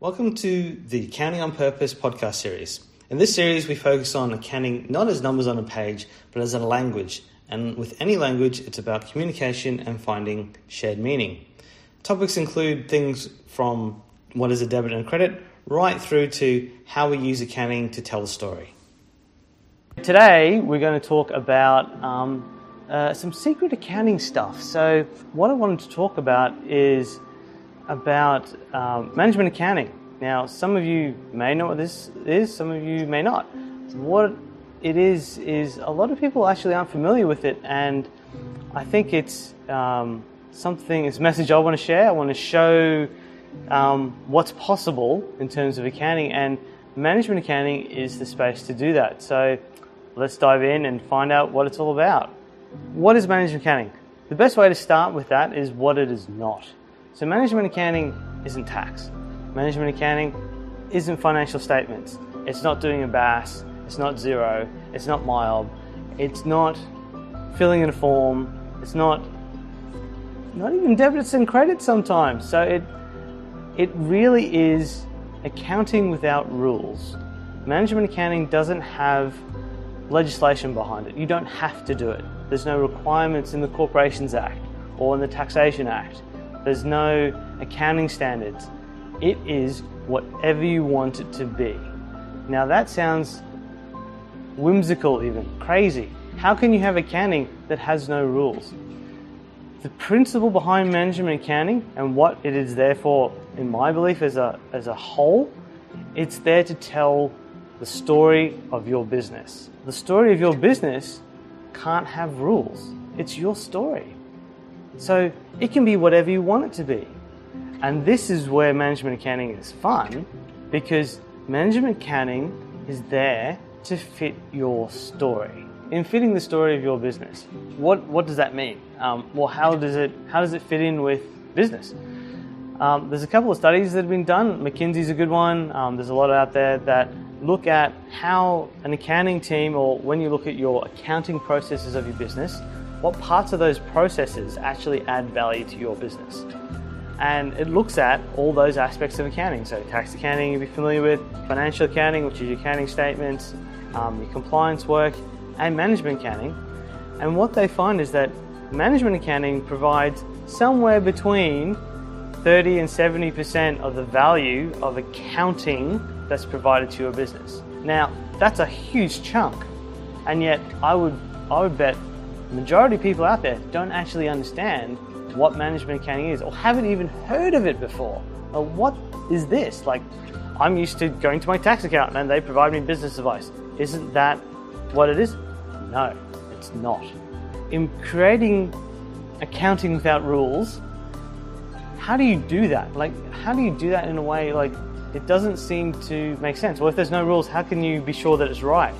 Welcome to the Accounting on Purpose podcast series. In this series, we focus on accounting not as numbers on a page, but as a language. And with any language, it's about communication and finding shared meaning. Topics include things from what is a debit and credit, right through to how we use accounting to tell a story. Today, we're going to talk about um, uh, some secret accounting stuff. So, what I wanted to talk about is about um, management accounting. Now, some of you may know what this is, some of you may not. What it is, is a lot of people actually aren't familiar with it, and I think it's um, something, it's a message I want to share. I want to show um, what's possible in terms of accounting, and management accounting is the space to do that. So, let's dive in and find out what it's all about. What is management accounting? The best way to start with that is what it is not. So, management accounting isn't tax. Management accounting isn't financial statements. It's not doing a BAS. It's not Xero. It's not MYOB. It's not filling in a form. It's not not even debits and credits sometimes. So it it really is accounting without rules. Management accounting doesn't have legislation behind it. You don't have to do it. There's no requirements in the Corporations Act or in the Taxation Act there's no accounting standards. It is whatever you want it to be. Now that sounds whimsical, even crazy. How can you have accounting that has no rules? The principle behind management accounting and what it is there for, in my belief, as a, as a whole, it's there to tell the story of your business. The story of your business can't have rules. It's your story. So it can be whatever you want it to be. And this is where management accounting is fun because management accounting is there to fit your story. In fitting the story of your business, what, what does that mean? Um, well, how does, it, how does it fit in with business? Um, there's a couple of studies that have been done. McKinsey's a good one. Um, there's a lot out there that look at how an accounting team, or when you look at your accounting processes of your business, what parts of those processes actually add value to your business. And it looks at all those aspects of accounting. So, tax accounting, you'll be familiar with, financial accounting, which is your accounting statements, um, your compliance work, and management accounting. And what they find is that management accounting provides somewhere between 30 and 70% of the value of accounting that's provided to your business. Now, that's a huge chunk. And yet, I would, I would bet the majority of people out there don't actually understand what management accounting is or haven't even heard of it before. Or what is this? Like, I'm used to going to my tax accountant and they provide me business advice. Isn't that what it is? No, it's not. In creating accounting without rules, how do you do that? Like, how do you do that in a way like it doesn't seem to make sense? Well, if there's no rules, how can you be sure that it's right?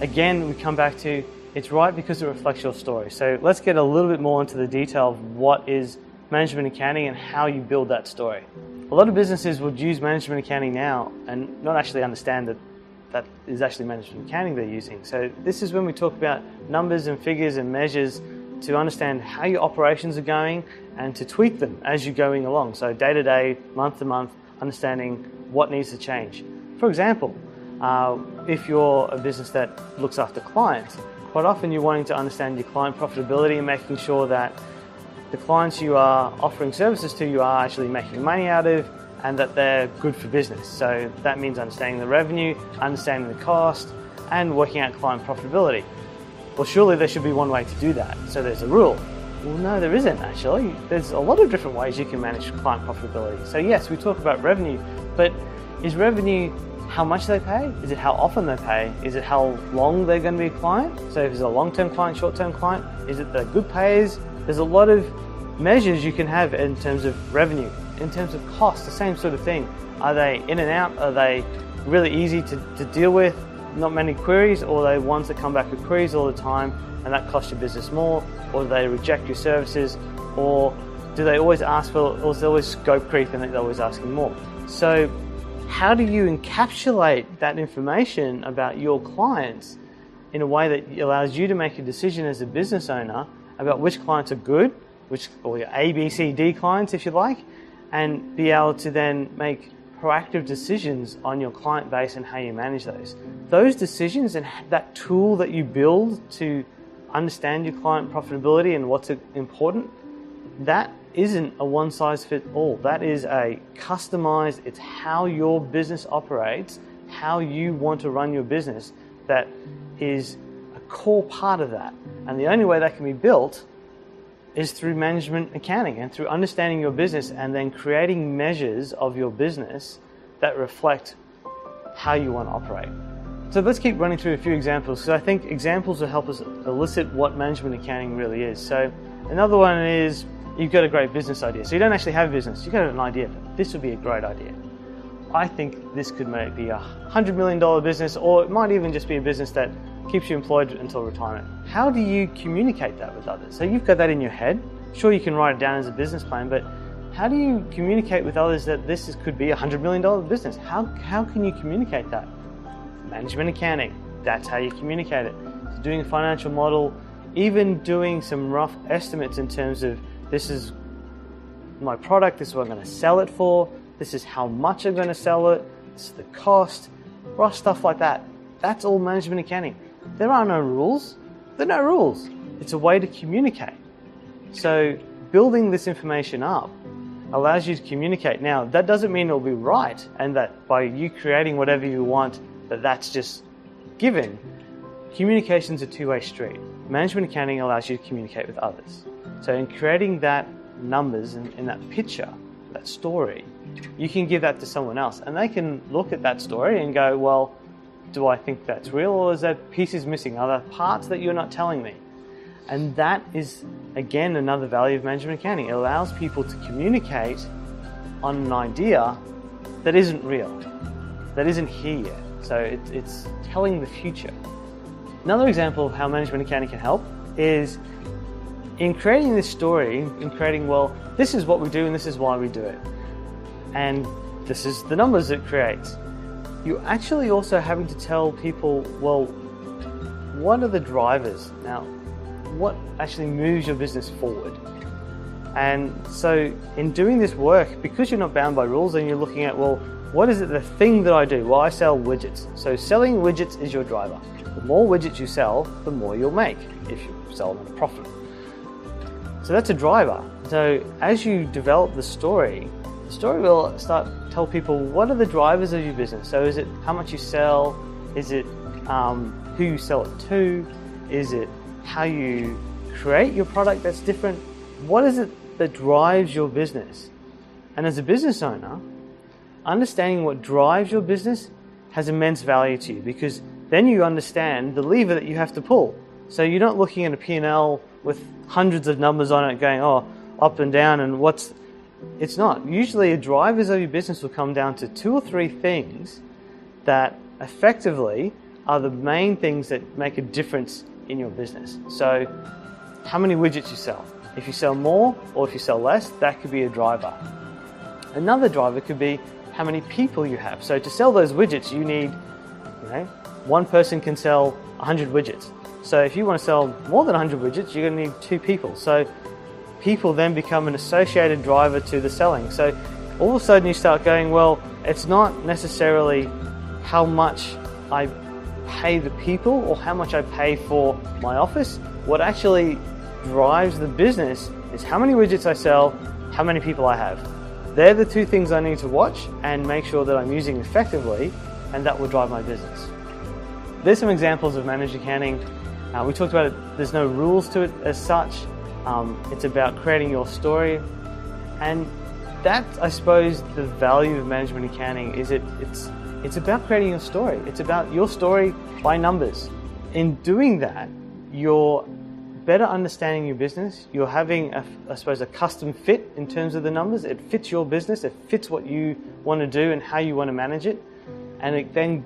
Again, we come back to it's right because it reflects your story. So let's get a little bit more into the detail of what is management accounting and how you build that story. A lot of businesses would use management accounting now and not actually understand that that is actually management accounting they're using. So this is when we talk about numbers and figures and measures to understand how your operations are going and to tweak them as you're going along. So day to day, month to month, understanding what needs to change. For example, uh, if you're a business that looks after clients, Quite often you're wanting to understand your client profitability and making sure that the clients you are offering services to you are actually making money out of and that they're good for business. So that means understanding the revenue, understanding the cost, and working out client profitability. Well, surely there should be one way to do that. So there's a rule. Well, no, there isn't actually. There's a lot of different ways you can manage client profitability. So, yes, we talk about revenue, but is revenue how much they pay? Is it how often they pay? Is it how long they're going to be a client? So if it's a long-term client, short-term client, is it the good payers? There's a lot of measures you can have in terms of revenue, in terms of cost, the same sort of thing. Are they in and out? Are they really easy to, to deal with? Not many queries, or are they ones that come back with queries all the time and that costs your business more? Or do they reject your services? Or do they always ask for, or is there always scope creep and they're always asking more? So how do you encapsulate that information about your clients in a way that allows you to make a decision as a business owner about which clients are good, which or your A, B, C, D clients, if you like, and be able to then make proactive decisions on your client base and how you manage those. Those decisions and that tool that you build to understand your client profitability and what's important, that isn't a one size fits all. That is a customized, it's how your business operates, how you want to run your business that is a core part of that. And the only way that can be built is through management accounting and through understanding your business and then creating measures of your business that reflect how you want to operate. So let's keep running through a few examples because I think examples will help us elicit what management accounting really is. So another one is you've got a great business idea. So you don't actually have a business, you've got an idea. This would be a great idea. I think this could maybe be a $100 million business, or it might even just be a business that keeps you employed until retirement. How do you communicate that with others? So you've got that in your head. Sure, you can write it down as a business plan, but how do you communicate with others that this is, could be a $100 million business? How, how can you communicate that? Management accounting, that's how you communicate it. So doing a financial model, even doing some rough estimates in terms of this is my product, this is what I'm going to sell it for, this is how much I'm going to sell it, this is the cost, rough stuff like that. That's all management accounting. There are no rules. There are no rules. It's a way to communicate. So building this information up allows you to communicate. Now, that doesn't mean it'll be right and that by you creating whatever you want, that that's just given. Communication's a two-way street. Management accounting allows you to communicate with others. So in creating that numbers in that picture, that story, you can give that to someone else and they can look at that story and go, well, do I think that's real or is that pieces missing? Are there parts that you're not telling me? And that is, again, another value of management accounting. It allows people to communicate on an idea that isn't real, that isn't here yet. So it, it's telling the future. Another example of how management accounting can help is in creating this story, in creating, well, this is what we do and this is why we do it. And this is the numbers it creates. You're actually also having to tell people, well, what are the drivers? Now, what actually moves your business forward? And so, in doing this work, because you're not bound by rules and you're looking at, well, what is it the thing that I do? Well, I sell widgets. So, selling widgets is your driver. The more widgets you sell, the more you'll make if you sell them at a profit. So that's a driver. So as you develop the story, the story will start tell people what are the drivers of your business. So is it how much you sell? Is it um, who you sell it to? Is it how you create your product that's different? What is it that drives your business? And as a business owner, understanding what drives your business has immense value to you because then you understand the lever that you have to pull. So you're not looking at a P&L with hundreds of numbers on it going, oh, up and down, and what's. It's not. Usually, a drivers of your business will come down to two or three things that effectively are the main things that make a difference in your business. So, how many widgets you sell. If you sell more or if you sell less, that could be a driver. Another driver could be how many people you have. So to sell those widgets, you need, you know, one person can sell 100 widgets. So if you want to sell more than 100 widgets, you're going to need two people. So people then become an associated driver to the selling. So all of a sudden you start going, well, it's not necessarily how much I pay the people or how much I pay for my office. What actually drives the business is how many widgets I sell, how many people I have. They're the two things I need to watch and make sure that I'm using effectively, and that will drive my business. There's some examples of managed accounting uh, we talked about it, there's no rules to it as such. Um, it's about creating your story. And that, I suppose, the value of management accounting is it, it's, it's about creating your story. It's about your story by numbers. In doing that, you're better understanding your business. You're having, a, I suppose, a custom fit in terms of the numbers. It fits your business. It fits what you want to do and how you want to manage it. And it then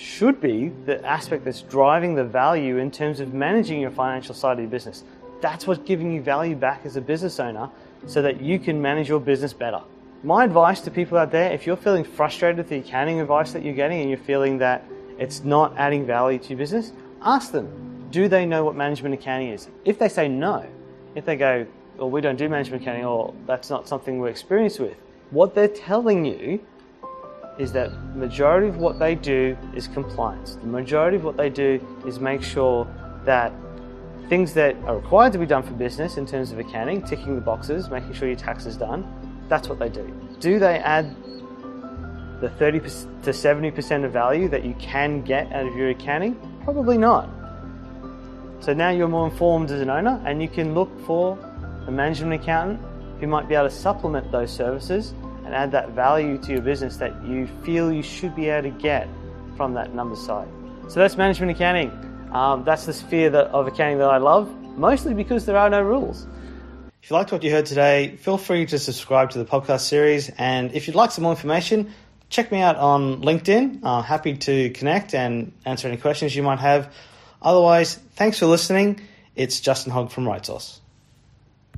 should be the aspect that's driving the value in terms of managing your financial side of your business. That's what's giving you value back as a business owner so that you can manage your business better. My advice to people out there if you're feeling frustrated with the accounting advice that you're getting and you're feeling that it's not adding value to your business, ask them do they know what management accounting is? If they say no, if they go, well, we don't do management accounting or that's not something we're experienced with, what they're telling you is that majority of what they do is compliance. The majority of what they do is make sure that things that are required to be done for business in terms of accounting, ticking the boxes, making sure your tax is done, that's what they do. Do they add the 30 to 70% of value that you can get out of your accounting? Probably not. So now you're more informed as an owner and you can look for a management accountant who might be able to supplement those services and add that value to your business that you feel you should be able to get from that number side. So that's management accounting. Um, that's the sphere that, of accounting that I love, mostly because there are no rules. If you liked what you heard today, feel free to subscribe to the podcast series. And if you'd like some more information, check me out on LinkedIn. I'm happy to connect and answer any questions you might have. Otherwise, thanks for listening. It's Justin Hogg from Right Source.